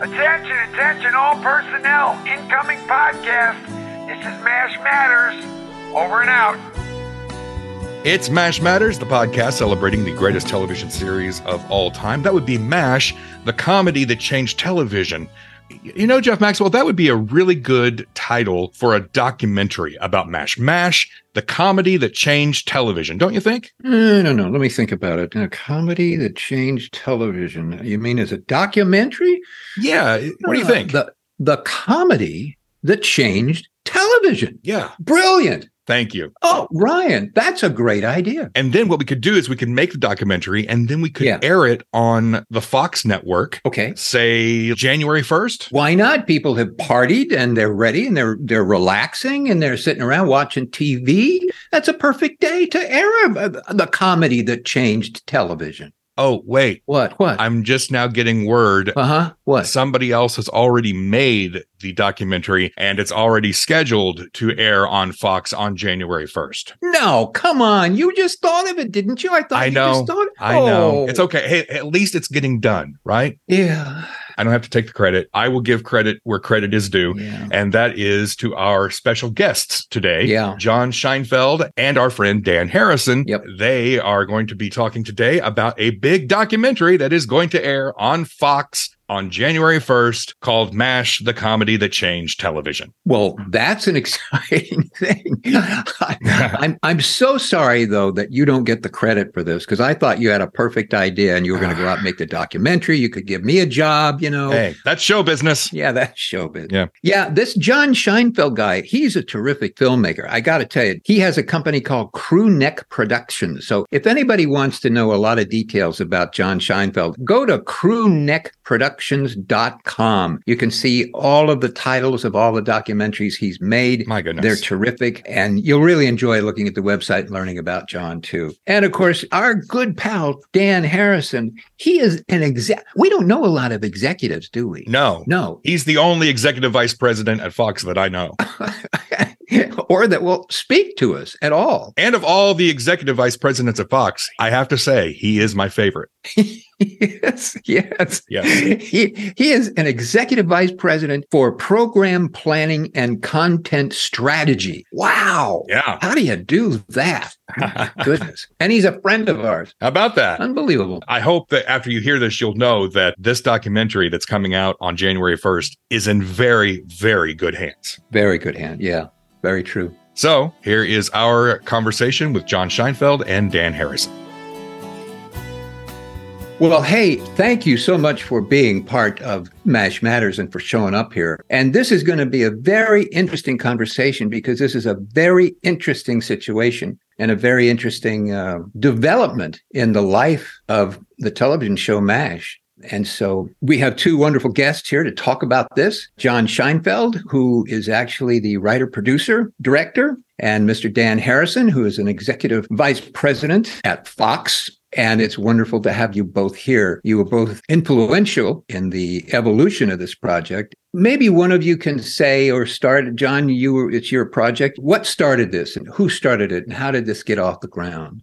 Attention, attention, all personnel. Incoming podcast. This is MASH Matters. Over and out. It's MASH Matters, the podcast celebrating the greatest television series of all time. That would be MASH, the comedy that changed television. You know, Jeff Maxwell, that would be a really good title for a documentary about MASH. MASH, the comedy that changed television, don't you think? Uh, no, no. Let me think about it. A comedy that changed television. You mean as a documentary? Yeah. What do you Uh, think? The the comedy that changed television. yeah. Brilliant. Thank you. Oh, Ryan, that's a great idea. And then what we could do is we could make the documentary and then we could Yeah. air it on the Fox network, Okay. say January 1st. Why not? People have partied and they're ready and they're they're relaxing and they're sitting around watching TV. That's a perfect day to air uh, the comedy that changed television. Oh, wait. What? What? I'm just now getting word Uh huh. What? somebody else has already made the documentary and it's already scheduled to air on Fox on January 1st. No, come on. You just thought of it, didn't you? I thought I you know. just thought. I know. Oh, It's okay. Hey, at least it's getting done, right? Yeah. I don't have to take the credit. I will give credit where credit is due. Yeah. And that is to our special guests today, Yeah. John Scheinfeld and our friend Dan Harrison. Yep. They are going to be talking today about a big documentary that is going to air on Fox on January 1st called MASH, the comedy that changed television. Well, that's an exciting thing. I, I'm I'm so sorry though that you don't get the credit for this because I thought you had a perfect idea and you were going to go out and make the documentary. You could give me a job, you know. Hey, that's show business. Yeah, that's showbiz. Yeah. Yeah. This John Scheinfeld guy, he's a terrific filmmaker. I got to tell you, he has a company called Crew Neck Productions. So if anybody wants to know a lot of details about John Scheinfeld, go to crewneckproductions.com. You can see all of the titles of all the documentaries he's made. My goodness. They're terrific. And you'll really enjoy looking at the website and learning about John too. And of course, our good pal, Dan Harrison, he is an exec. We don't know a lot of executives, do we? no. No. He's the only executive vice president at Fox that I know. or that will speak to us at all. And of all the executive vice presidents at Fox, I have to say he is my favorite. yes, yes. Yes. He, he is an executive vice president for program planning and content strategy. Wow. Yeah. How do you do that? Goodness. And he's a friend of ours. How about that? Unbelievable. I hope that after you hear this, you'll know that this documentary that's coming out on January 1st is in very, very good hands. Very good hand. Yeah, very true. So here is our conversation with John Scheinfeld and Dan Harrison. Well, hey, thank you so much for being part of MASH Matters and for showing up here. And this is going to be a very interesting conversation because this is a very interesting situation and a very interesting uh, development in the life of the television show MASH. And so we have two wonderful guests here to talk about this John Scheinfeld, who is actually the writer, producer, director, and Mr. Dan Harrison, who is an executive vice president at Fox. And it's wonderful to have you both here. You were both influential in the evolution of this project. Maybe one of you can say or start, John, you were, it's your project. What started this and who started it and how did this get off the ground?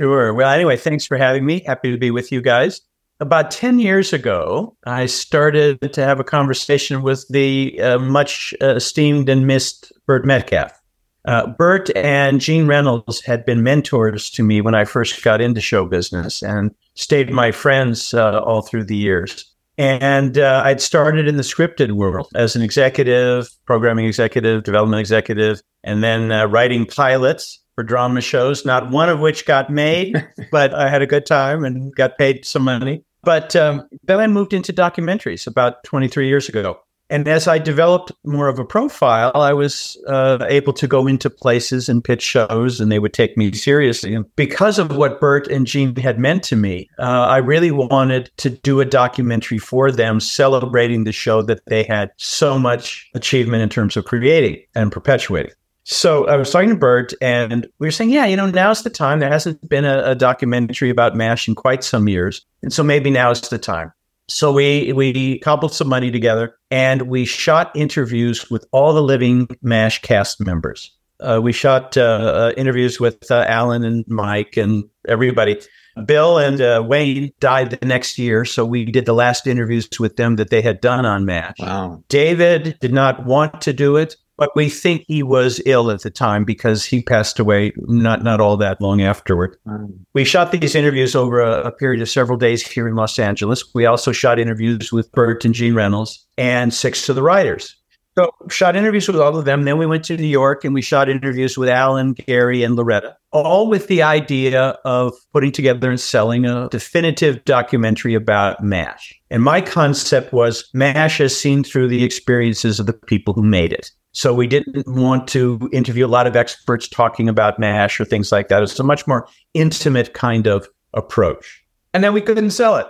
Sure. Well, anyway, thanks for having me. Happy to be with you guys. About 10 years ago, I started to have a conversation with the uh, much uh, esteemed and missed Burt Metcalfe. Uh, Burt and Gene Reynolds had been mentors to me when I first got into show business and stayed my friends uh, all through the years. And uh, I'd started in the scripted world as an executive, programming executive, development executive, and then uh, writing pilots for drama shows, not one of which got made, but I had a good time and got paid some money. But um, then I moved into documentaries about 23 years ago. And as I developed more of a profile, I was uh, able to go into places and pitch shows, and they would take me seriously. And because of what Burt and Gene had meant to me, uh, I really wanted to do a documentary for them, celebrating the show that they had so much achievement in terms of creating and perpetuating. So I was talking to Burt, and we were saying, yeah, you know, now's the time. There hasn't been a, a documentary about MASH in quite some years. And so maybe now is the time. So we we cobbled some money together and we shot interviews with all the living MASH cast members. Uh, we shot uh, uh, interviews with uh, Alan and Mike and everybody. Bill and uh, Wayne died the next year, so we did the last interviews with them that they had done on MASH. Wow. David did not want to do it, but we think he was ill at the time because he passed away not not all that long afterward. Mm. We shot these interviews over a, a, period of several days here in Los Angeles. We also shot interviews with Burt and Gene Reynolds and six of the writers. So shot interviews with all of them. Then we went to New York and we shot interviews with Alan, Gary, and Loretta, all with the idea of putting together and selling a definitive documentary about MASH. And my concept was MASH as seen through the experiences of the people who made it. So we didn't want to interview a lot of experts talking about MASH or things like that. It's a much more intimate kind of approach. And then we couldn't sell it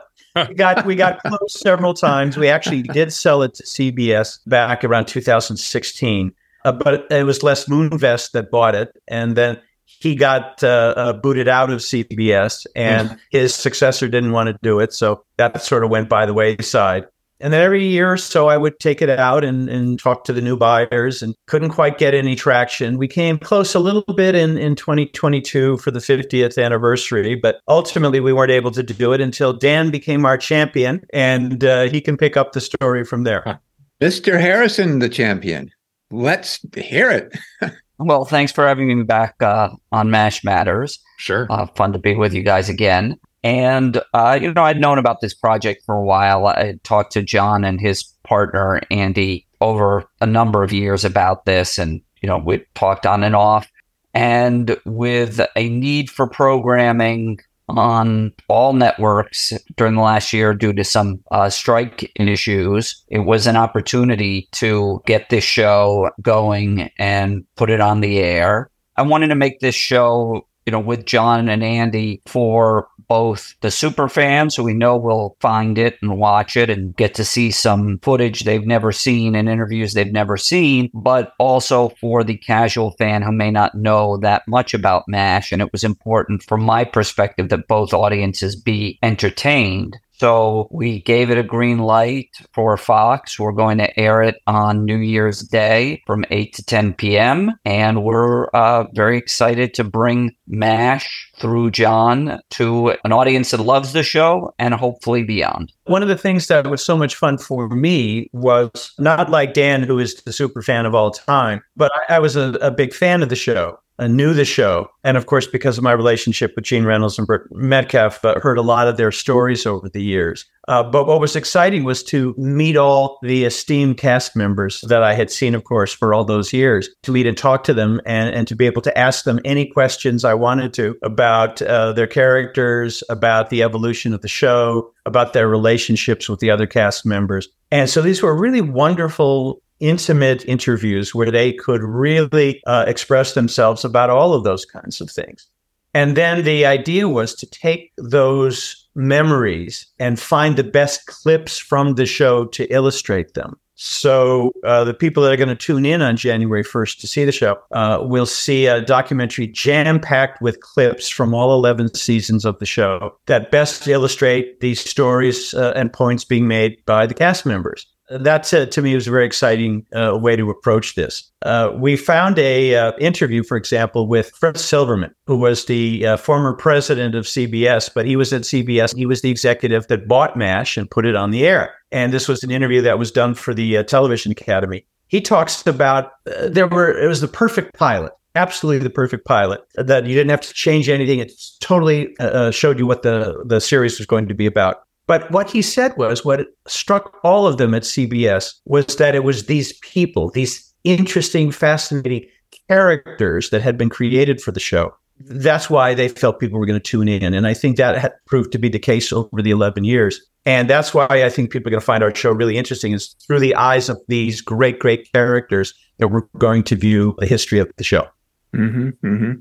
we got we got close several times. We actually did sell it to CBS back around 2016, uh, but it was Les Moonves that bought it, and then he got uh, uh, booted out of CBS, and mm. his successor didn't want to do it, so that sort of went by the wayside. And then every year or so, I would take it out and, and talk to the new buyers and couldn't quite get any traction. We came close a little bit in, in 2022 for the 50th anniversary, but ultimately we weren't able to do it until Dan became our champion and uh, he can pick up the story from there. Mr. Harrison, the champion. Let's hear it. well, thanks for having me back uh, on MASH Matters. Sure. Uh, fun to be with you guys again. And, uh, you know, I'd known about this project for a while. I talked to John and his partner, Andy, over a number of years about this. And, you know, we talked on and off. And with a need for programming on all networks during the last year due to some uh, strike issues, it was an opportunity to get this show going and put it on the air. I wanted to make this show you know, with John and Andy for both the super fans who we know will find it and watch it and get to see some footage they've never seen and interviews they've never seen, but also for the casual fan who may not know that much about MASH. And it was important from my perspective that both audiences be entertained. So we gave it a green light for Fox. We're going to air it on New Year's Day from 8 to 10 p.m. And we're uh, very excited to bring MASH through John to an audience that loves the show and hopefully beyond. One of the things that was so much fun for me was not like Dan, who is the super fan of all time, but I, I was a, a big fan of the show. I knew the show. And of course, because of my relationship with Gene Reynolds and Burt Metcalfe, uh, heard a lot of their stories over the years. Uh, but what was exciting was to meet all the esteemed cast members that I had seen, of course, for all those years, to meet and talk to them and, and to be able to ask them any questions I wanted to about uh, their characters, about the evolution of the show, about their relationships with the other cast members. And so these were really wonderful intimate interviews where they could really uh, express themselves about all of those kinds of things. And then the idea was to take those memories and find the best clips from the show to illustrate them. So uh, the people that are going to tune in on January 1st to see the show uh, will see a documentary jam packed with clips from all 11 seasons of the show that best illustrate these stories uh, and points being made by the cast members that uh, to me was a very exciting uh, way to approach this. Uh, we found a uh, interview, for example, with Fred Silverman, who was the uh, former president of CBS, but he was at CBS. He was the executive that bought MASH and put it on the air. And this was an interview that was done for the uh, Television Academy. He talks about there were it was the perfect pilot absolutely the perfect pilot that you didn't have to change anything it totally uh, showed you what the the series was going to be about but what he said was what struck all of them at CBS was that it was these people, these interesting, fascinating characters that had been created for the show. That's why they felt people were going to tune in. And I think that had proved to be the case over the 11 years. And that's why I think people are going to find our show really interesting is through the eyes of these great, great characters that we're going to view the history of the show. Mm-hmm, mm-hmm.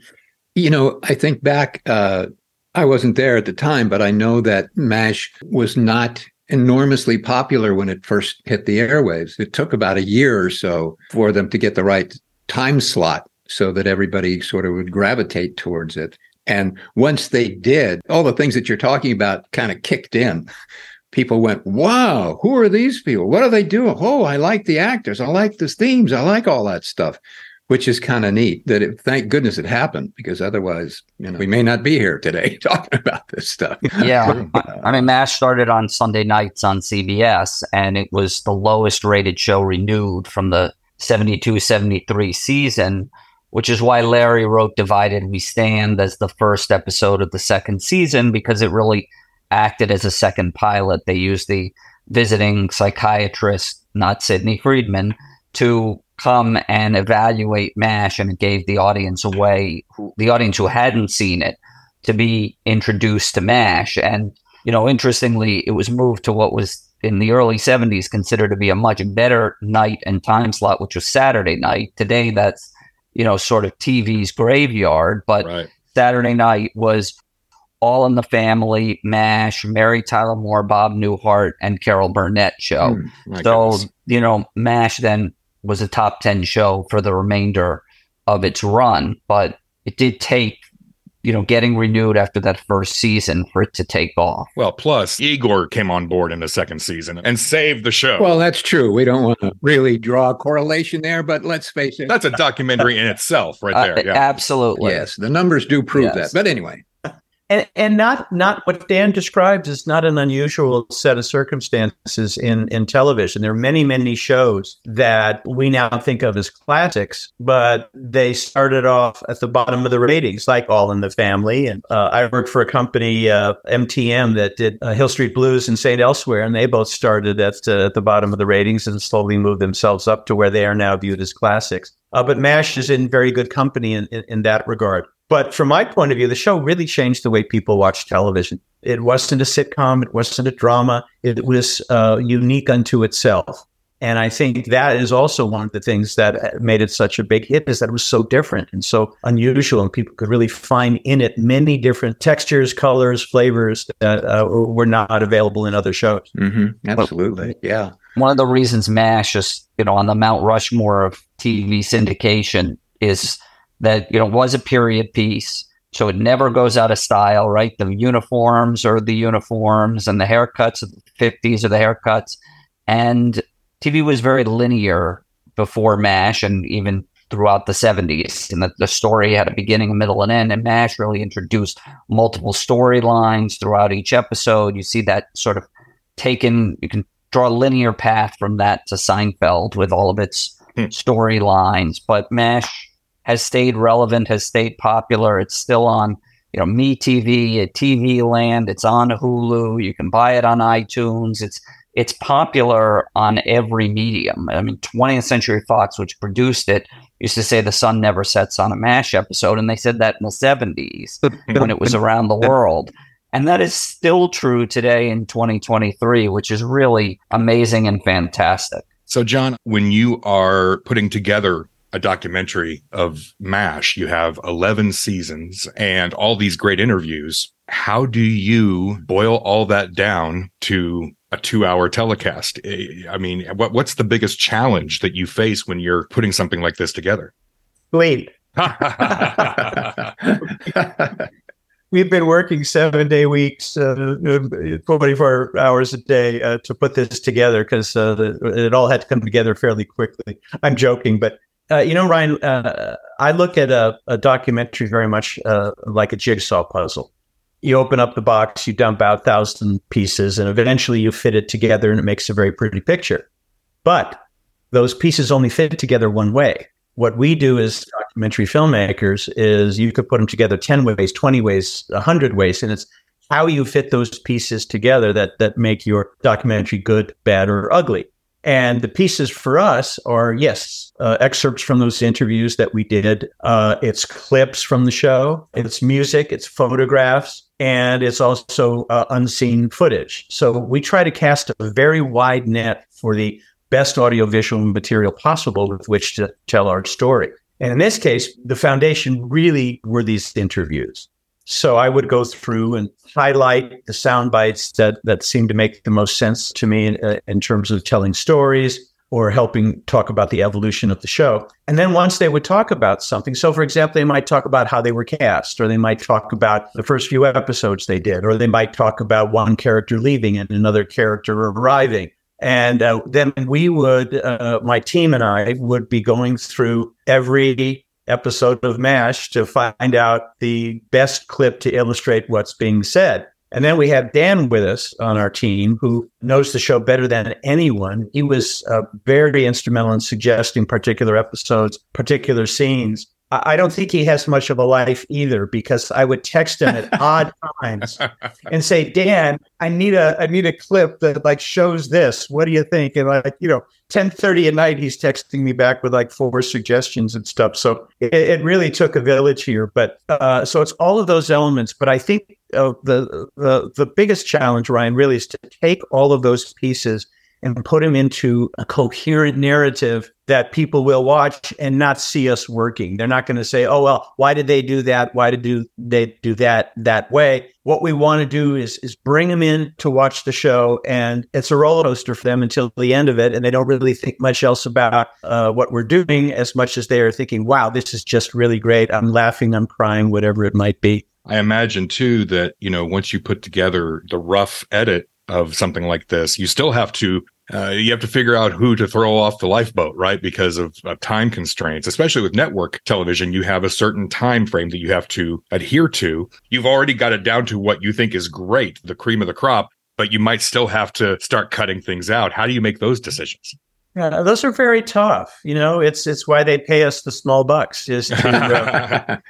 You know, I think back uh, I wasn't there at the time, but I know that MASH was not enormously popular when it first hit the airwaves. It took about a year or so for them to get the right time slot so that everybody sort of would gravitate towards it. And once they did, all the things that you're talking about kind of kicked in. People went, wow, who are these people? What are they doing? Oh, I like the actors. I like the themes. I like all that stuff. Which is kind of neat that it, thank goodness it happened because otherwise, you know, we may not be here today talking about this stuff. Yeah. I, mean, MASH started on Sunday nights on CBS, and it was the lowest rated show renewed from the 72 73 season, which is why Larry wrote Divided We Stand as the first episode of the second season because it really acted as a second pilot. They used the visiting psychiatrist, not Sidney Freedman, to come and evaluate MASH, and it gave the audience a way, the audience who hadn't seen it, to be introduced to MASH. And, you know, interestingly, it was moved to what was in the early 70s considered to be a much better night and time slot, which was Saturday night. Today, that's, you know, sort of TV's graveyard, but right. Saturday night was all in the Family, MASH, Mary Tyler Moore, Bob Newhart, and Carol Burnett show. Mm, so, goodness. you know, MASH then was a top 10 show for the remainder of its run, but it did take you know, getting renewed after that first season for it to take off. Well, plus Igor came on board in the second season and saved the show. Well, that's true. We don't want to really draw a correlation there, but let's face it. That's a documentary in itself, right there. Uh, yeah. Absolutely. Yes, the numbers do prove yes. that. But anyway, and and not not what Dan describes is not an unusual set of circumstances in in television. There are many many shows that we now think of as classics, but they started off at the bottom of the ratings, like All in the Family. And uh, I worked for a company, uh, MTM, that did uh, Hill Street Blues and Saint Elsewhere, and they both started at, uh, at the bottom of the ratings and slowly moved themselves up to where they are now viewed as classics. Uh, but MASH is in very good company in, in, in that regard. But from my point of view, the show really changed the way people watch television. It wasn't a sitcom, it wasn't a drama, it was uh, unique unto itself. And I think that is also one of the things that made it such a big hit is that it was so different and so unusual, and people could really find in it many different textures, colors, flavors that uh, were not available in other shows. Mm-hmm. Absolutely, yeah. One of the reasons MASH is, you know, on the Mount Rushmore of TV syndication is that you know was a period piece. So it never goes out of style right? The uniforms are the uniforms and the haircuts of the 50s are the haircuts. And tv was very linear before mash and even throughout the 70s and the, the story had a beginning a middle and end. And mash really introduced multiple storylines throughout each episode. You see that sort of taken you can draw a linear path from that to seinfeld with all of its hmm. storylines. But mash has stayed relevant, has stayed popular. It's still on, you know, MeTV at TV Land. It's on Hulu. You can buy it on iTunes. It's it's popular on every medium. I mean, 20th Century Fox, which produced it, used to say the sun never sets on a MASH episode, and they said that in the 70s when it was around the world. And that is still true today in 2023, which is really amazing and fantastic. So, John, when you are putting together a documentary of MASH. You have 11 seasons and all these great interviews. How do you boil all that down to a two hour telecast? I mean, what, what's the biggest challenge that you face when you're putting something like this together? Wait. We've been working seven day weeks, uh, 24 hours a day uh, to put this together because uh, it all had to come together fairly quickly. I'm joking, but uh, you know, Ryan, uh, I look at a, a documentary very much uh, like a jigsaw puzzle. You open up the box, you dump out thousand pieces, and eventually you fit it together, and it makes a very pretty picture. But those pieces only fit together one way. What we do as documentary filmmakers is you could put them together 10 ways, 20 ways, 100 ways, and it's how you fit those pieces together that that make your documentary good, bad, or ugly. And the pieces for us are, yes, uh, excerpts from those interviews that we did. Uh, it's clips from the show, it's music, it's photographs, and it's also uh, unseen footage. So we try to cast a very wide net for the best audiovisual material possible with which to tell our story. And in this case, the foundation really were these interviews. So I would go through and highlight the sound bites that that seemed to make the most sense to me in, uh, in terms of telling stories or helping talk about the evolution of the show. And then once they would talk about something, so for example, they might talk about how they were cast, or they might talk about the first few episodes they did, or they might talk about one character leaving and another character arriving. And uh, then we would, uh, my team and I would be going through every episode of MASH to find out the best clip to illustrate what's being said. And then we have Dan with us on our team who knows the show better than anyone. He was uh, very instrumental in suggesting particular episodes, particular scenes. I don't think he has much of a life either because I would text him at odd times and say, Dan, I need a I need a clip that like shows this. What do you think? And like, you know, 1030 at night, he's texting me back with like four suggestions and stuff. So it, it really took a village here. But uh, so it's all of those elements. But I think uh, the, the the biggest challenge, Ryan, really is to take all of those pieces and put them into a coherent narrative that people will watch and not see us working. They're not going to say, "Oh well, why did they do that? Why did do they do that that way?" What we want to do is is bring them in to watch the show, and it's a roller coaster for them until the end of it, and they don't really think much else about uh, what we're doing as much as they are thinking, "Wow, this is just really great. I'm laughing, I'm crying, whatever it might be." I imagine too that you know once you put together the rough edit of something like this, you still have to uh, you have to figure out who to throw off the lifeboat, right? Because of, of, time constraints, especially with network television, you have a certain time frame that you have to adhere to. You've already got it down to what you think is great, the cream of the crop, but you might still have to start cutting things out. How do you make those decisions? Yeah, those are very tough. You know, it's it's why they pay us the small bucks is to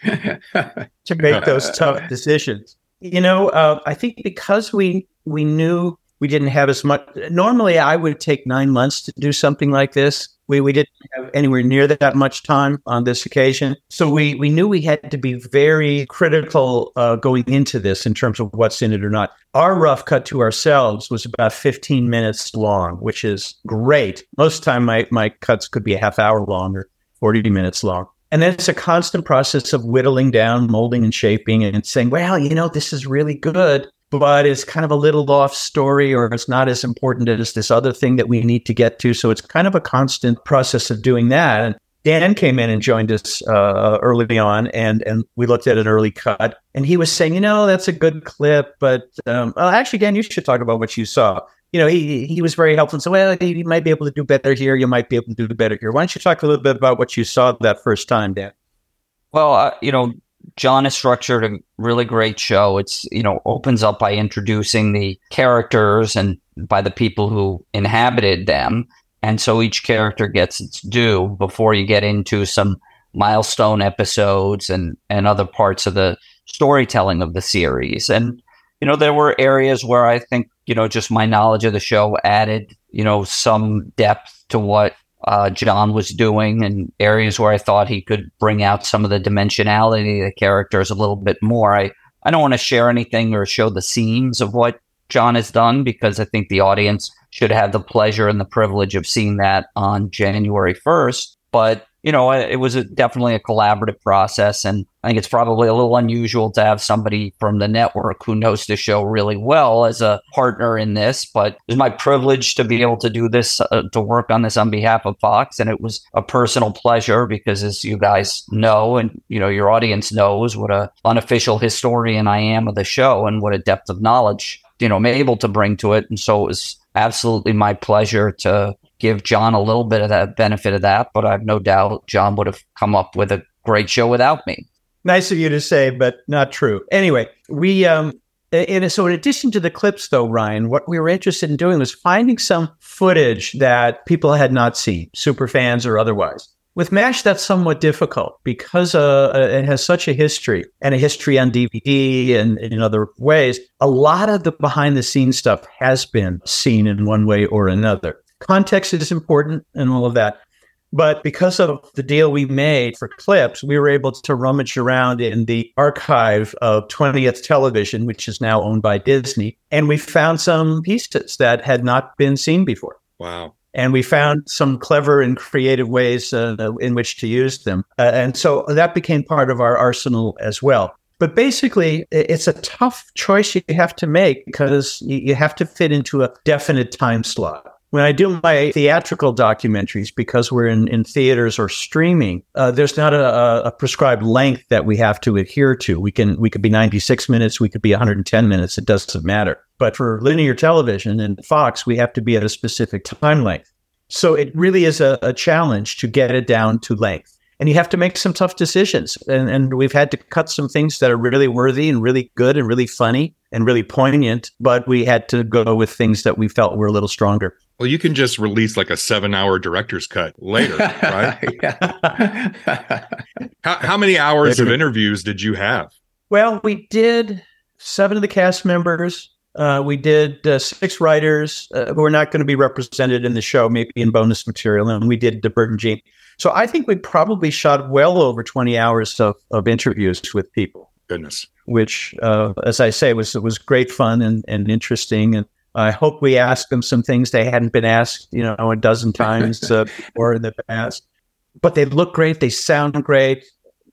uh, to make those tough decisions. You know, uh, I think because we we knew we didn't have as much. Normally, I would take nine months to do something like this. We, we didn't have anywhere near that much time on this occasion. So we, we knew we had to be very critical uh, going into this in terms of what's in it or not. Our rough cut to ourselves was about 15 minutes long, which is great. Most time, my, my cuts could be a half hour long or 40 minutes long. And then it's a constant process of whittling down, molding and shaping and saying, well, you know, this is really good but it's kind of a little off story or it's not as important as this other thing that we need to get to. So it's kind of a constant process of doing that. And Dan came in and joined us uh, early on, and and we looked at an early cut, and he was saying, you know, that's a good clip, but um, well, actually, Dan, you should talk about what you saw. You know, he he was very helpful. So, well, you might be able to do better here. You might be able to do better here. Why don't you talk a little bit about what you saw that first time, Dan? Well, uh, you know, John has structured a really great show. It's, you know, opens up by introducing the characters and by the people who inhabited them. And so each character gets its due before you get into some milestone episodes and, and other parts of the storytelling of the series. And, you know, there were areas where I think, you know, just my knowledge of the show added, you know, some depth to what uh, John was doing and areas where I thought he could bring out some of the dimensionality of the characters a little bit more. I, I don't want to share anything or show the seams of what John has done because I think the audience should have the pleasure and the privilege of seeing that on January 1st. But you know, it was a, definitely a collaborative process. And I think it's probably a little unusual to have somebody from the network who knows the show really well as a partner in this. But it's my privilege to be able to do this, uh, to work on this on behalf of Fox. And it was a personal pleasure because, as you guys know, and, you know, your audience knows what a unofficial historian I am of the show and what a depth of knowledge, you know, I'm able to bring to it. And so it was absolutely my pleasure to give John a little bit of that benefit of that, but I've no doubt John would have come up with a great show without me. Nice of you to say, but not true. Anyway, we um and so in addition to the clips though, Ryan, what we were interested in doing was finding some footage that people had not seen, super fans or otherwise. With MASH, that's somewhat difficult because uh, uh it has such a history and a history on DVD and, and in other ways. A lot of the behind the scenes stuff has been seen in one way or another. Context is important and all of that. But because of the deal we made for clips, we were able to rummage around in the archive of 20th television, which is now owned by Disney. And we found some pieces that had not been seen before. Wow. And we found some clever and creative ways uh, in which to use them. Uh, and so that became part of our arsenal as well. But basically, it's a tough choice you have to make because you have to fit into a definite time slot When I do my theatrical documentaries, because we're in, in theaters or streaming, uh, there's not a, a, prescribed length that we have to adhere to. We can we could be 96 minutes, we could be 110 minutes. It doesn't matter. But for linear television and Fox, we have to be at a specific time length. So it really is a, a challenge to get it down to length and you have to make some tough decisions. And, and we've had to cut some things that are really worthy and really good and really funny and really poignant, but we had to go with things that we felt were a little stronger. Well, you can just release like a seven hour director's cut later, right? how, how many hours of interviews did you have? Well, we did seven of the cast members. Uh, we did uh, six writers uh, who are not going to be represented in the show, maybe in bonus material. And we did the Burt and Gene. So I think we probably shot well over 20 hours of, of interviews with people. Goodness. Which, uh, as I say, was was great fun and, and interesting. And I hope we asked them some things they hadn't been asked, you know, a dozen times uh, before in the past. But they look great. They sound great.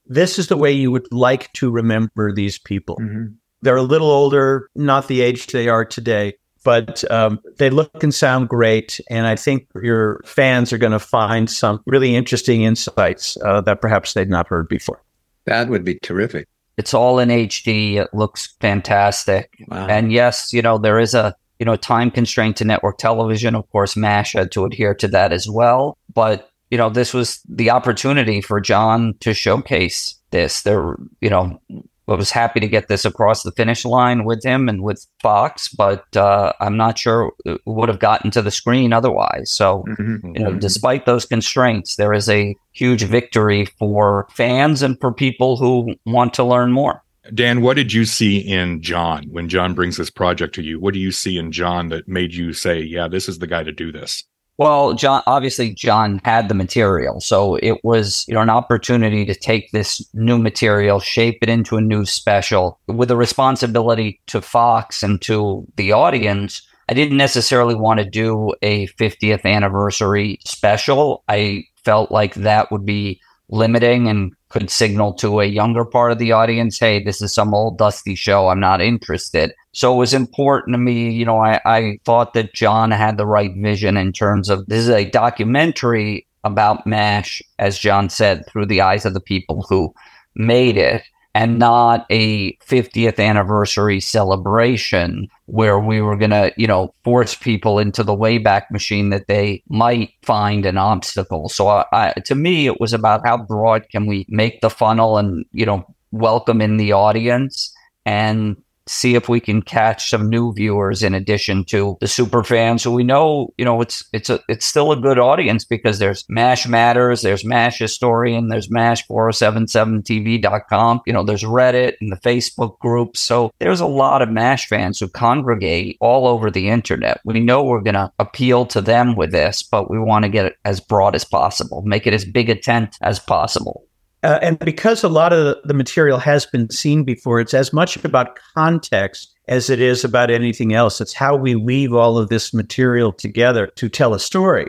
This is the way you would like to remember these people. Mm-hmm. They're a little older, not the age they are today, but um, they look and sound great. And I think your fans are going to find some really interesting insights uh, that perhaps they'd not heard before. That would be terrific. It's all in HD. It looks fantastic. Wow. And yes, you know, there is a you know time constraint to network television. Of course, MASH had to adhere to that as well. But you know, this was the opportunity for John to showcase this. There, you know, I was happy to get this across the finish line with him and with Fox, but uh, I'm not sure it would have gotten to the screen otherwise. So, mm-hmm. you know, despite those constraints, there is a huge victory for fans and for people who want to learn more. Dan, what did you see in John when John brings this project to you? What do you see in John that made you say, yeah, this is the guy to do this? Well, John, obviously, John had the material. So it was, you know, an opportunity to take this new material, shape it into a new special with a responsibility to Fox and to the audience. I didn't necessarily want to do a 50th anniversary special. I felt like that would be limiting and could signal to a younger part of the audience, hey, this is some old dusty show. I'm not interested. So it was important to me. You know, I, I thought that John had the right vision in terms of this is a documentary about MASH, as John said, through the eyes of the people who made it and not a 50th anniversary celebration where we were going to, you know, force people into the Wayback Machine that they might find an obstacle. So I, I, to me, it was about how broad can we make the funnel and, you know, welcome in the audience and see if we can catch some new viewers in addition to the super fans who we know you know it's it's a it's still a good audience because there's mash matters there's mash historian there's mash 4077tv.com you know there's reddit and the facebook group. So there's a lot of mash fans who congregate all over the internet. We know we're going to appeal to them with this but we want to get it as broad as possible make it as big a tent as possible uh, and because a lot of the material has been seen before, it's as much about context as it is about anything else. It's how we weave all of this material together to tell a story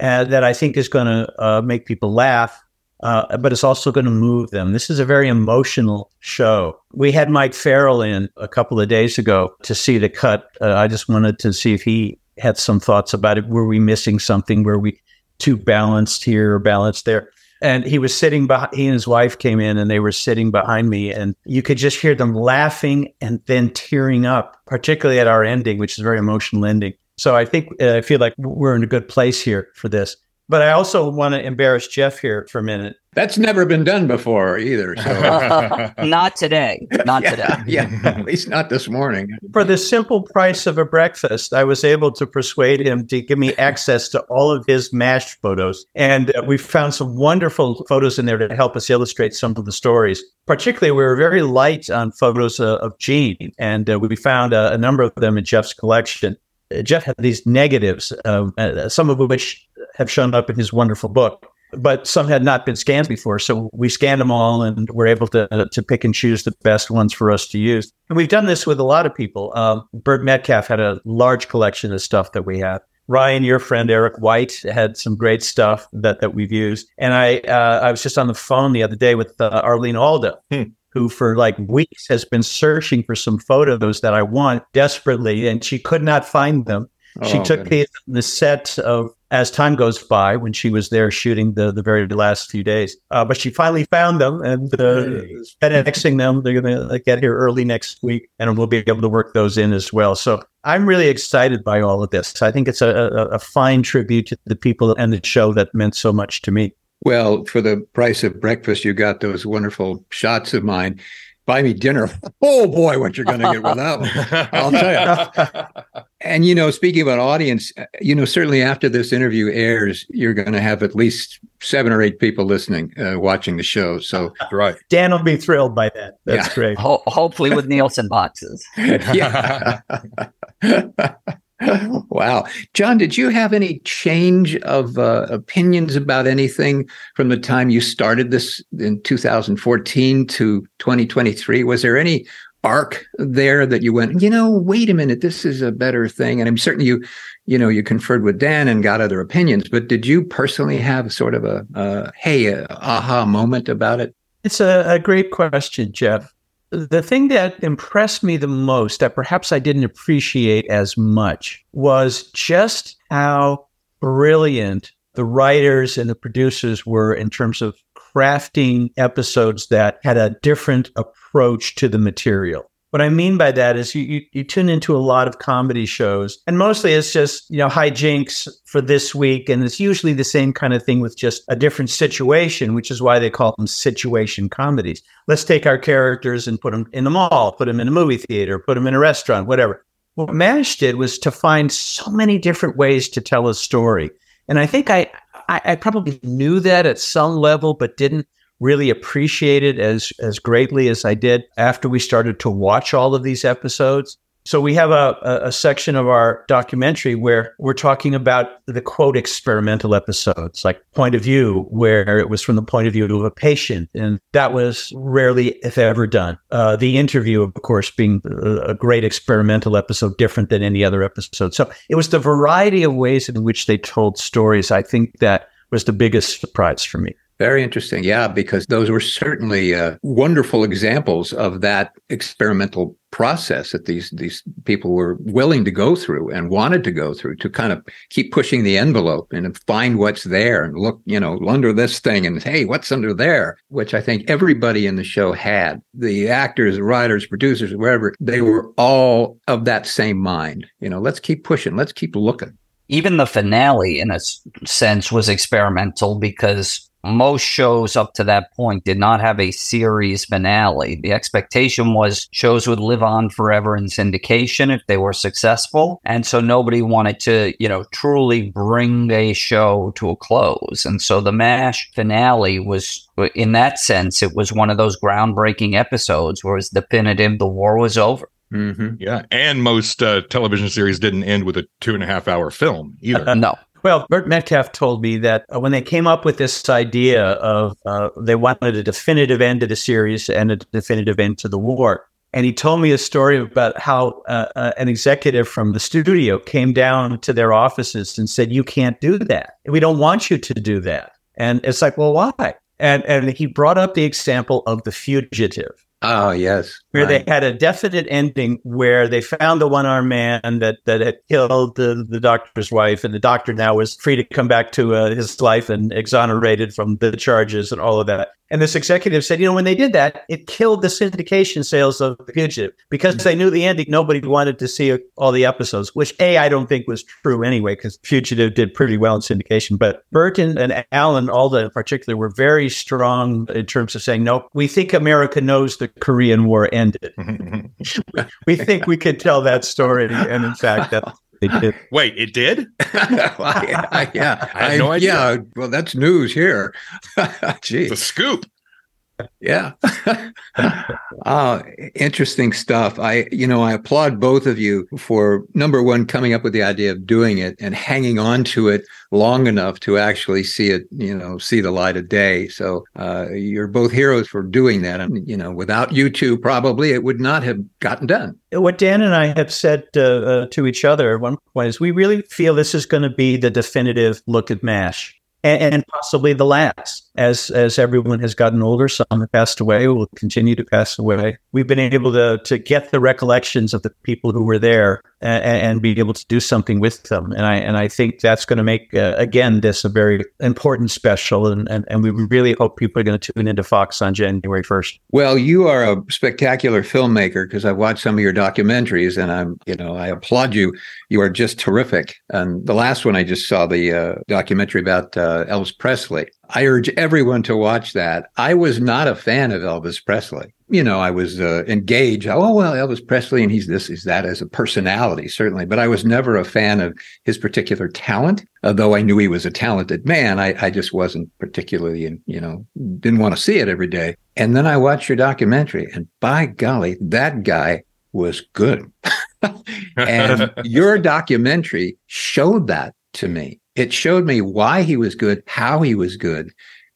uh, that I think is going to uh, make people laugh, uh, but it's also going to move them. This is a very emotional show. We had Mike Farrell in a couple of days ago to see the cut. Uh, I just wanted to see if he had some thoughts about it. Were we missing something? Were we too balanced here or balanced there? And he was sitting behind he and his wife came in and they were sitting behind me and you could just hear them laughing and then tearing up particularly at our ending which is very emotional ending. So i think uh, i feel like we're in a good place here for this but I also want to embarrass Jeff here for a minute. That's never been done before either. So. not today. Not yeah, today. yeah, at least not this morning. For the simple price of a breakfast, I was able to persuade him to give me access to all of his MASH photos. And uh, we found some wonderful photos in there to help us illustrate some of the stories. Particularly, we were very light on photos uh, of Gene, and uh, we found a number of them in Jeff's collection. Uh, Jeff had these negatives, uh, some of which have shown up in his wonderful book, but some had not been scanned before. So we scanned them all and we're able to, to pick and choose the best ones for us to use. And we've done this with a lot of people. Um, Burt Metcalfe had a large collection of stuff that we have. Ryan, your friend Eric White had some great stuff that, that we've used. And I uh, I was just on the phone the other day with uh, Arlene Alda, hmm who for like weeks has been searching for some photos that I want desperately, and she could not find them. she Oh, took goodness. the, the set of as time goes by when she was there shooting the, the very last few days. Uh, but she finally found them and uh, FedExing them. They're going to get here early next week and we'll be able to work those in as well. So I'm really excited by all of this. I think it's a, a, a fine tribute to the people and the show that meant so much to me. Well, for the price of breakfast, you got those wonderful shots of mine. Buy me dinner. Oh boy, what you're going to get with that. I'll tell you. And you know, speaking about audience, uh, you know, certainly after this interview airs, you're going to have at least seven or eight people listening, uh, watching the show. So, right. Dan will be thrilled by that. That's Yeah. great. Ho- hopefully with Nielsen boxes. yeah. wow, John, did you have any change of uh, opinions about anything from the time you started this in 2014 to 2023? Was there any arc there that you went, you know, wait a minute, this is a better thing? And I'm certain you, you know, you conferred with Dan and got other opinions, but did you personally have sort of a, hey, a aha moment about it? It's a, a great question, Jeff. The thing that impressed me the most, that perhaps I didn't appreciate as much, was just how brilliant the writers and the producers were in terms of crafting episodes that had a different approach to the material. What I mean by that is you, you, you tune into a lot of comedy shows, and mostly it's just, you know, hijinks for this week. And it's usually the same kind of thing with just a different situation, which is why they call them situation comedies. Let's take our characters and put them in the mall, put them in a movie theater, put them in a restaurant, whatever. What MASH did was to find so many different ways to tell a story. And I think I, I, I probably knew that at some level, but didn't really appreciate it as as greatly as I did after we started to watch all of these episodes. So we have a, a, section of our documentary where we're talking about the quote experimental episodes, like point of view, where it was from the point of view of a patient, and that was rarely, if ever, done. Uh, the interview, of course, being a great experimental episode, different than any other episode. So it was the variety of ways in which they told stories. I think that was the biggest surprise for me. Very interesting. Yeah, because those were certainly uh, wonderful examples of that experimental process that these these people were willing to go through and wanted to go through to kind of keep pushing the envelope and find what's there and look, you know, under this thing and hey, what's under there? Which I think everybody in the show had. The actors, writers, producers, wherever, they were all of that same mind. You know, let's keep pushing, let's keep looking. Even the finale, in a sense, was experimental because most shows up to that point did not have a series finale. The expectation was shows would live on forever in syndication if they were successful. And so nobody wanted to, you know, truly bring a show to a close. And so the MASH finale was, in that sense, it was one of those groundbreaking episodes where it was definitive the war was over. Mm-hmm. Yeah. And most uh, television series didn't end with a two and a half hour film either. No. Well, Burt Metcalfe told me that uh, when they came up with this idea of uh, they wanted a definitive end to the series and a definitive end to the war, and he told me a story about how uh, uh, an executive from the studio came down to their offices and said, "You can't do that. We don't want you to do that." And it's like, well, why? And and he brought up the example of the fugitive Oh, yes. Where Right. they had a definite ending where they found the one armed man that, that had killed the, the doctor's wife, and the doctor now was free to come back to uh, his life and exonerated from the charges and all of that. And this executive said, you know, when they did that, it killed the syndication sales of The Fugitive because they knew the ending. Nobody wanted to see all the episodes, which A, I don't think was true anyway, because Fugitive did pretty well in syndication. But Burton and Alan, Alda in particular, were very strong in terms of saying, no, we think America knows the Korean War ended. we think we could tell that story. And in fact, that they did. Wait, it did? yeah, yeah. I had no idea. Yeah, well, that's news here. The scoop. Yeah. uh, interesting stuff. I, you know, I applaud both of you for number one, coming up with the idea of doing it and hanging on to it long enough to actually see it, you know, see the light of day. So uh, you're both heroes for doing that. And, you know, without you two, probably it would not have gotten done. What Dan and I have said uh, uh, to each other at one point is we really feel this is going to be the definitive look at MASH. And, and possibly the last, as as everyone has gotten older, some have passed away, will continue to pass away. We've been able to to get the recollections of the people who were there and, and, be able to do something with them. And I and I think that's going to make uh, again this a very important special. And, and and we really hope people are going to tune into Fox on January first. Well, you are a spectacular filmmaker because I've watched some of your documentaries, and I'm you know I applaud you. You are just terrific. And the last one I just saw the uh, documentary about uh, Elvis Presley. I urge everyone to watch that. I was not a fan of Elvis Presley. You know, I was uh, engaged. Oh, well, Elvis Presley, and he's this, he's that as a personality, certainly. But I was never a fan of his particular talent. Although I knew he was a talented man, I, I just wasn't particularly, you know, didn't want to see it every day. And then I watched your documentary, and by golly, that guy was good. and your documentary showed that to me it showed me why he was good, how he was good,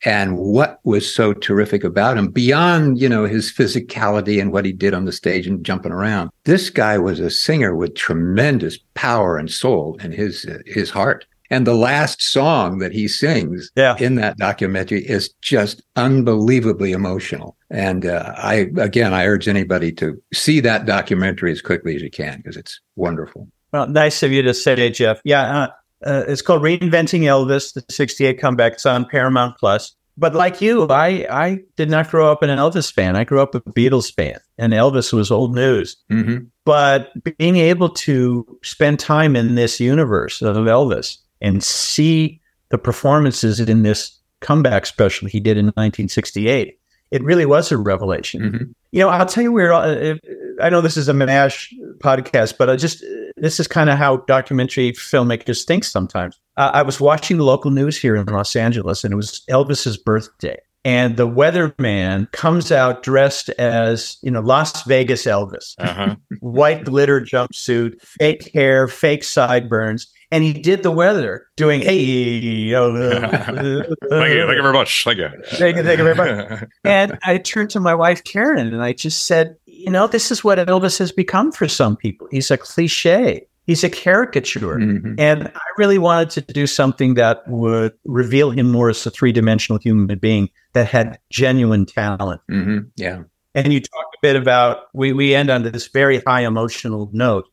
and what was so terrific about him beyond, you know, his physicality and what he did on the stage and jumping around. This guy was a singer with tremendous power and soul in his his heart. And the last song that he sings yeah. in that documentary is just unbelievably emotional. And uh, I, again, I urge anybody to see that documentary as quickly as you can because it's wonderful. Well, nice of you to say, Jeff. Yeah, uh, uh, it's called Reinventing Elvis, the 68 comeback. It's on Paramount Plus. But like you, I, I did not grow up an Elvis fan. I grew up a Beatles fan, and Elvis was old news. Mm-hmm. But being able to spend time in this universe of Elvis and see the performances in this comeback special he did in 1968, it really was a revelation. Mm-hmm. You know, I'll tell you where I know this is a MASH podcast, but I just this is kind of how documentary filmmakers think sometimes. Uh, I was watching the local news here in Los Angeles, and it was Elvis's birthday. And the weatherman comes out dressed as, you know, Las Vegas Elvis, uh-huh. white glitter jumpsuit, fake hair, fake sideburns and he did the weather doing hey uh, thank you thank you very much thank you thank you thank you very much and i turned to my wife karen and i just said you know, this is what Elvis has become for some people. He's a cliche. He's a caricature. Mm-hmm. And I really wanted to do something that would reveal him more as a three dimensional human being that had genuine talent. Mm-hmm. Yeah. And you talked a bit about, we, we end on this very high emotional note.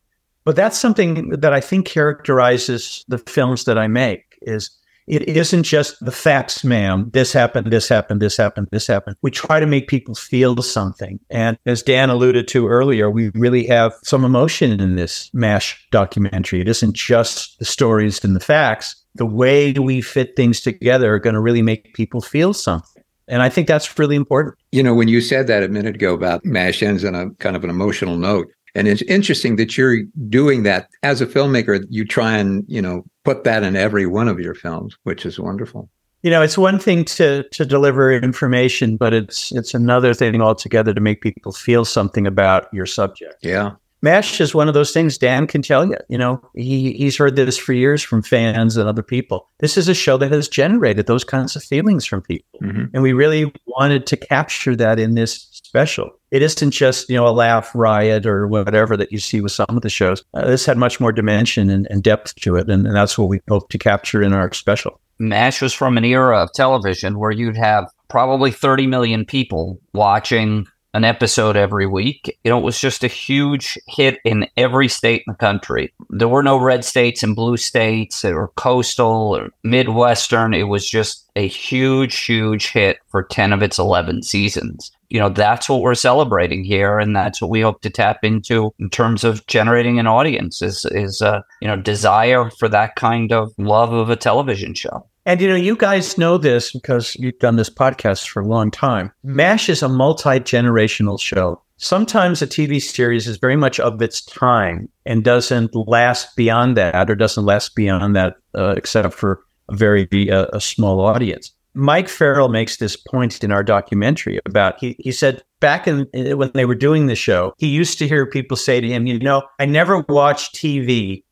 But that's something that I think characterizes the films that I make is it isn't just the facts, ma'am. This happened, this happened, this happened, this happened. We try to make people feel something. And as Dan alluded to earlier, we really have some emotion in this MASH documentary. It isn't just the stories and the facts. The way we fit things together are going to really make people feel something. And I think that's really important. You know, when you said that a minute ago about MASH ends on a kind of an emotional note, and it's interesting that you're doing that as a filmmaker. You try and, you know, put that in every one of your films, which is wonderful. You know, it's one thing to to deliver information, but it's it's another thing altogether to make people feel something about your subject. Yeah. MASH is one of those things Dan can tell you. You know, he, he's heard this for years from fans and other people. This is a show that has generated those kinds of feelings from people. Mm-hmm. And we really wanted to capture that in this special. It isn't just, you know, a laugh riot or whatever that you see with some of the shows. Uh, this had much more dimension and, and depth to it. And, and that's what we hope to capture in our special. MASH was from an era of television where you'd have probably 30 million people watching an episode every week. You know, it was just a huge hit in every state in the country. There were no red states and blue states or coastal or Midwestern. It was just a huge, huge hit for 10 of its 11 seasons. You know, that's what we're celebrating here. And that's what we hope to tap into in terms of generating an audience is, is, uh, you know, desire for that kind of love of a television show. And you know, you guys know this because you've done this podcast for a long time. MASH is a multi generational show. Sometimes a TV series is very much of its time and doesn't last beyond that, or doesn't last beyond that, uh, except for a very uh, a small audience. Mike Farrell makes this point in our documentary about he he said back in when they were doing the show, he used to hear people say to him, "You know, I never watch TV,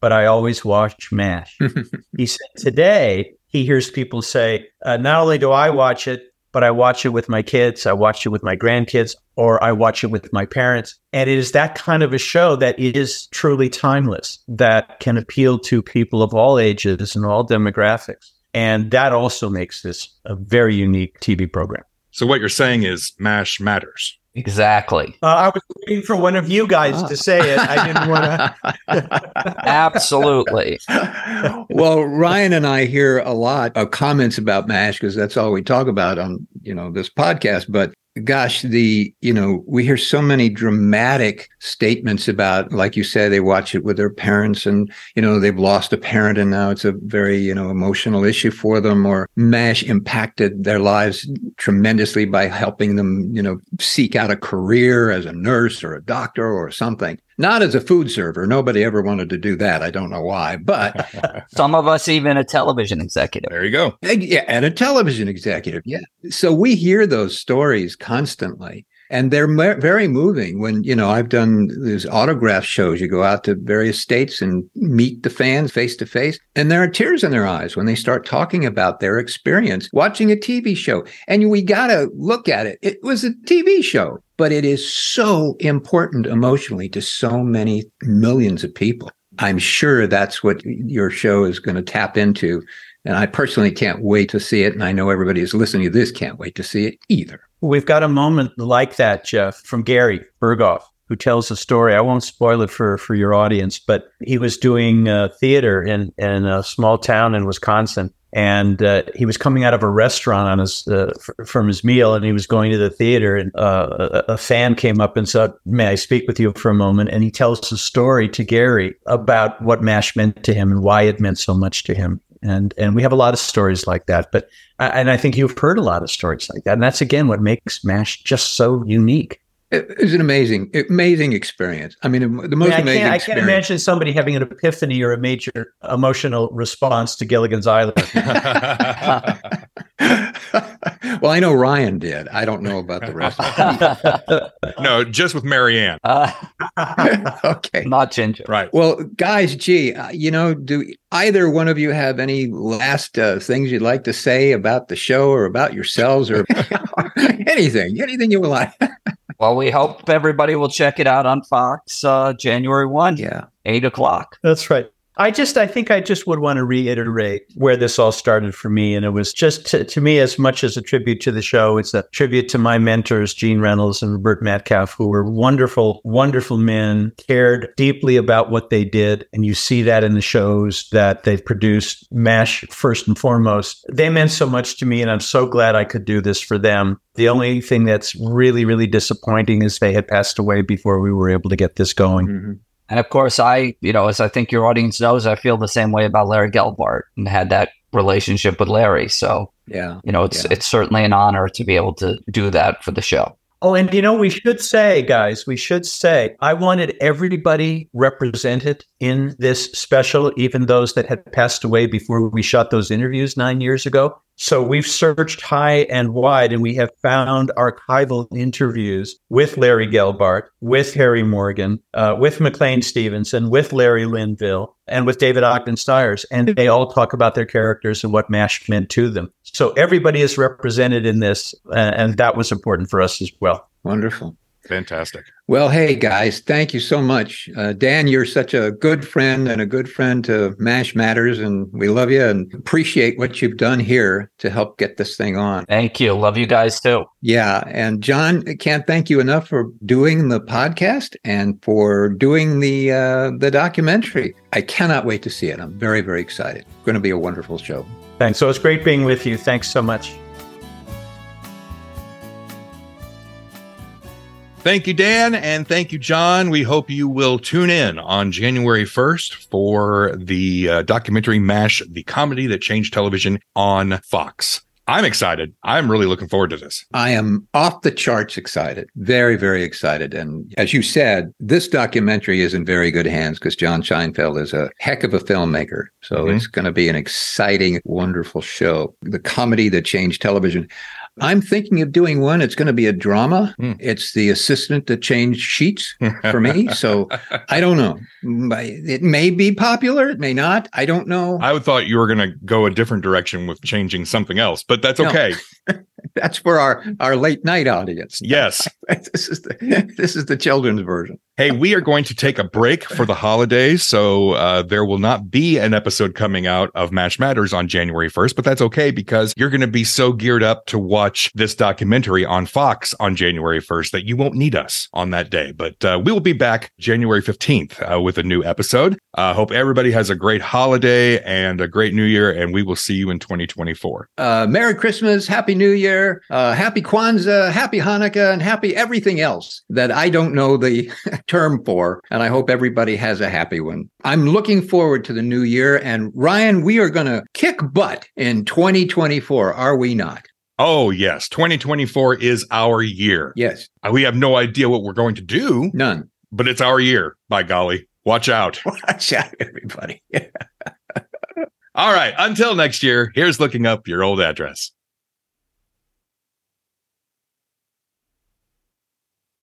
but I always watch MASH." he said today he hears people say, uh, not only do I watch it, but I watch it with my kids, I watch it with my grandkids, or I watch it with my parents. And it is that kind of a show that is truly timeless, that can appeal to people of all ages and all demographics. And that also makes this a very unique TV program. So what you're saying is MASH matters. Exactly. Uh, I was waiting for one of you guys to say it. I didn't want to. Absolutely. well, Ryan and I hear a lot of comments about MASH because that's all we talk about on, you know, this podcast. But gosh, the, you know, we hear so many dramatic statements about, like you say, they watch it with their parents and, you know, they've lost a parent and now it's a very, you know, emotional issue for them or MASH impacted their lives tremendously by helping them, you know, seek out a career as a nurse or a doctor or something. Not as a food server. Nobody ever wanted to do that. I don't know why, but some of us even a television executive. There you go. Yeah, and a television executive. Yeah. So we hear those stories constantly and they're very moving when you know i've done these autograph shows you go out to various states and meet the fans face to face and there are tears in their eyes when they start talking about their experience watching a tv show and we got to look at it it was a tv show but it is so important emotionally to so many millions of people i'm sure that's what your show is going to tap into and I personally can't wait to see it. And I know everybody who's listening to this can't wait to see it either. We've got a moment like that, Jeff, from Gary Burghoff, who tells a story. I won't spoil it for, for your audience, but he was doing uh, theater in, in a small town in Wisconsin. And uh, he was coming out of a restaurant on his uh, f- from his meal, and he was going to the theater. And uh, a, a fan came up and said, "May I speak with you for a moment?" And he tells a story to Gary about what Mash meant to him and why it meant so much to him and and we have a lot of stories like that but and i think you've heard a lot of stories like that and that's again what makes mash just so unique it was an amazing, amazing experience. I mean, the most yeah, amazing. I can't, I can't imagine somebody having an epiphany or a major emotional response to Gilligan's Island. well, I know Ryan did. I don't know about the rest. no, just with Mary Ann. Uh, okay, not Ginger. Right. Well, guys, gee, uh, you know, do either one of you have any last uh, things you'd like to say about the show or about yourselves or anything? Anything you would like? Well, we hope everybody will check it out on Fox uh, January 1. Yeah. Eight o'clock. That's right. I just, I think I just would want to reiterate where this all started for me. And it was just to, to, me, as much as a tribute to the show, it's a tribute to my mentors, Gene Reynolds and Robert Metcalfe, who were wonderful, wonderful men, cared deeply about what they did. And you see that in the shows that they've produced, MASH first and foremost. They meant so much to me. And I'm so glad I could do this for them. The only thing that's really, really disappointing is they had passed away before we were able to get this going. Mm-hmm. And of course, I, you know, as I think your audience knows, I feel the same way about Larry Gelbart and had that relationship with Larry. So, yeah, you know, it's yeah. it's certainly an honor to be able to do that for the show. Oh, and you know, we should say, guys, we should say, I wanted everybody represented in this special, even those that had passed away before we shot those interviews nine years ago. So we've searched high and wide and we have found archival interviews with Larry Gelbart, with Harry Morgan, uh, with McLean Stevenson, with Larry Linville, and with David Ogden Stiers. And they all talk about their characters and what MASH meant to them. So everybody is represented in this. Uh, and that was important for us as well. Wonderful. Fantastic. Well, hey guys, thank you so much. Uh, Dan, you're such a good friend and a good friend to MASH Matters, and we love you and appreciate what you've done here to help get this thing on. Thank you. Love you guys too. Yeah. And John, can't thank you enough for doing the podcast and for doing the uh, the documentary. I cannot wait to see it. I'm very, very excited. It's going to be a wonderful show. Thanks. So it's great being with you. Thanks so much. Thank you, Dan, and thank you, John. We hope you will tune in on January 1st for the uh, documentary MASH, the comedy that changed television on Fox. I'm excited. I'm really looking forward to this. I am off the charts excited. Very, very excited. And as you said, this documentary is in very good hands because John Scheinfeld is a heck of a filmmaker. So mm-hmm. it's going to be an exciting, wonderful show. The comedy that changed television. I'm thinking of doing one. It's going to be a drama. Mm. It's the assistant that changed sheets for me. so I don't know. It may be popular. It may not. I don't know. I thought you were going to go a different direction with changing something else, but that's okay. No. that's for our our late night audience. Yes, this is the this is the children's version. Hey, we are going to take a break for the holidays. So uh, there will not be an episode coming out of MASH Matters on January 1st, but that's okay because you're going to be so geared up to watch this documentary on Fox on January 1st that you won't need us on that day. But uh, we will be back January 15th uh, with a new episode. I hope everybody has a great holiday and a great new year, and we will see you in 2024. Uh, Merry Christmas, Happy New Year, uh, Happy Kwanzaa, Happy Hanukkah, and Happy everything else that I don't know the term for. And I hope everybody has a happy one. I'm looking forward to the new year. And Ryan, we are going to kick butt in 2024, are we not? Oh, yes. 2024 is our year. Yes. Uh, We have no idea what we're going to do, None. but it's our year. By golly. Watch out. Watch out, everybody. All right. Until next year, here's looking up your old address.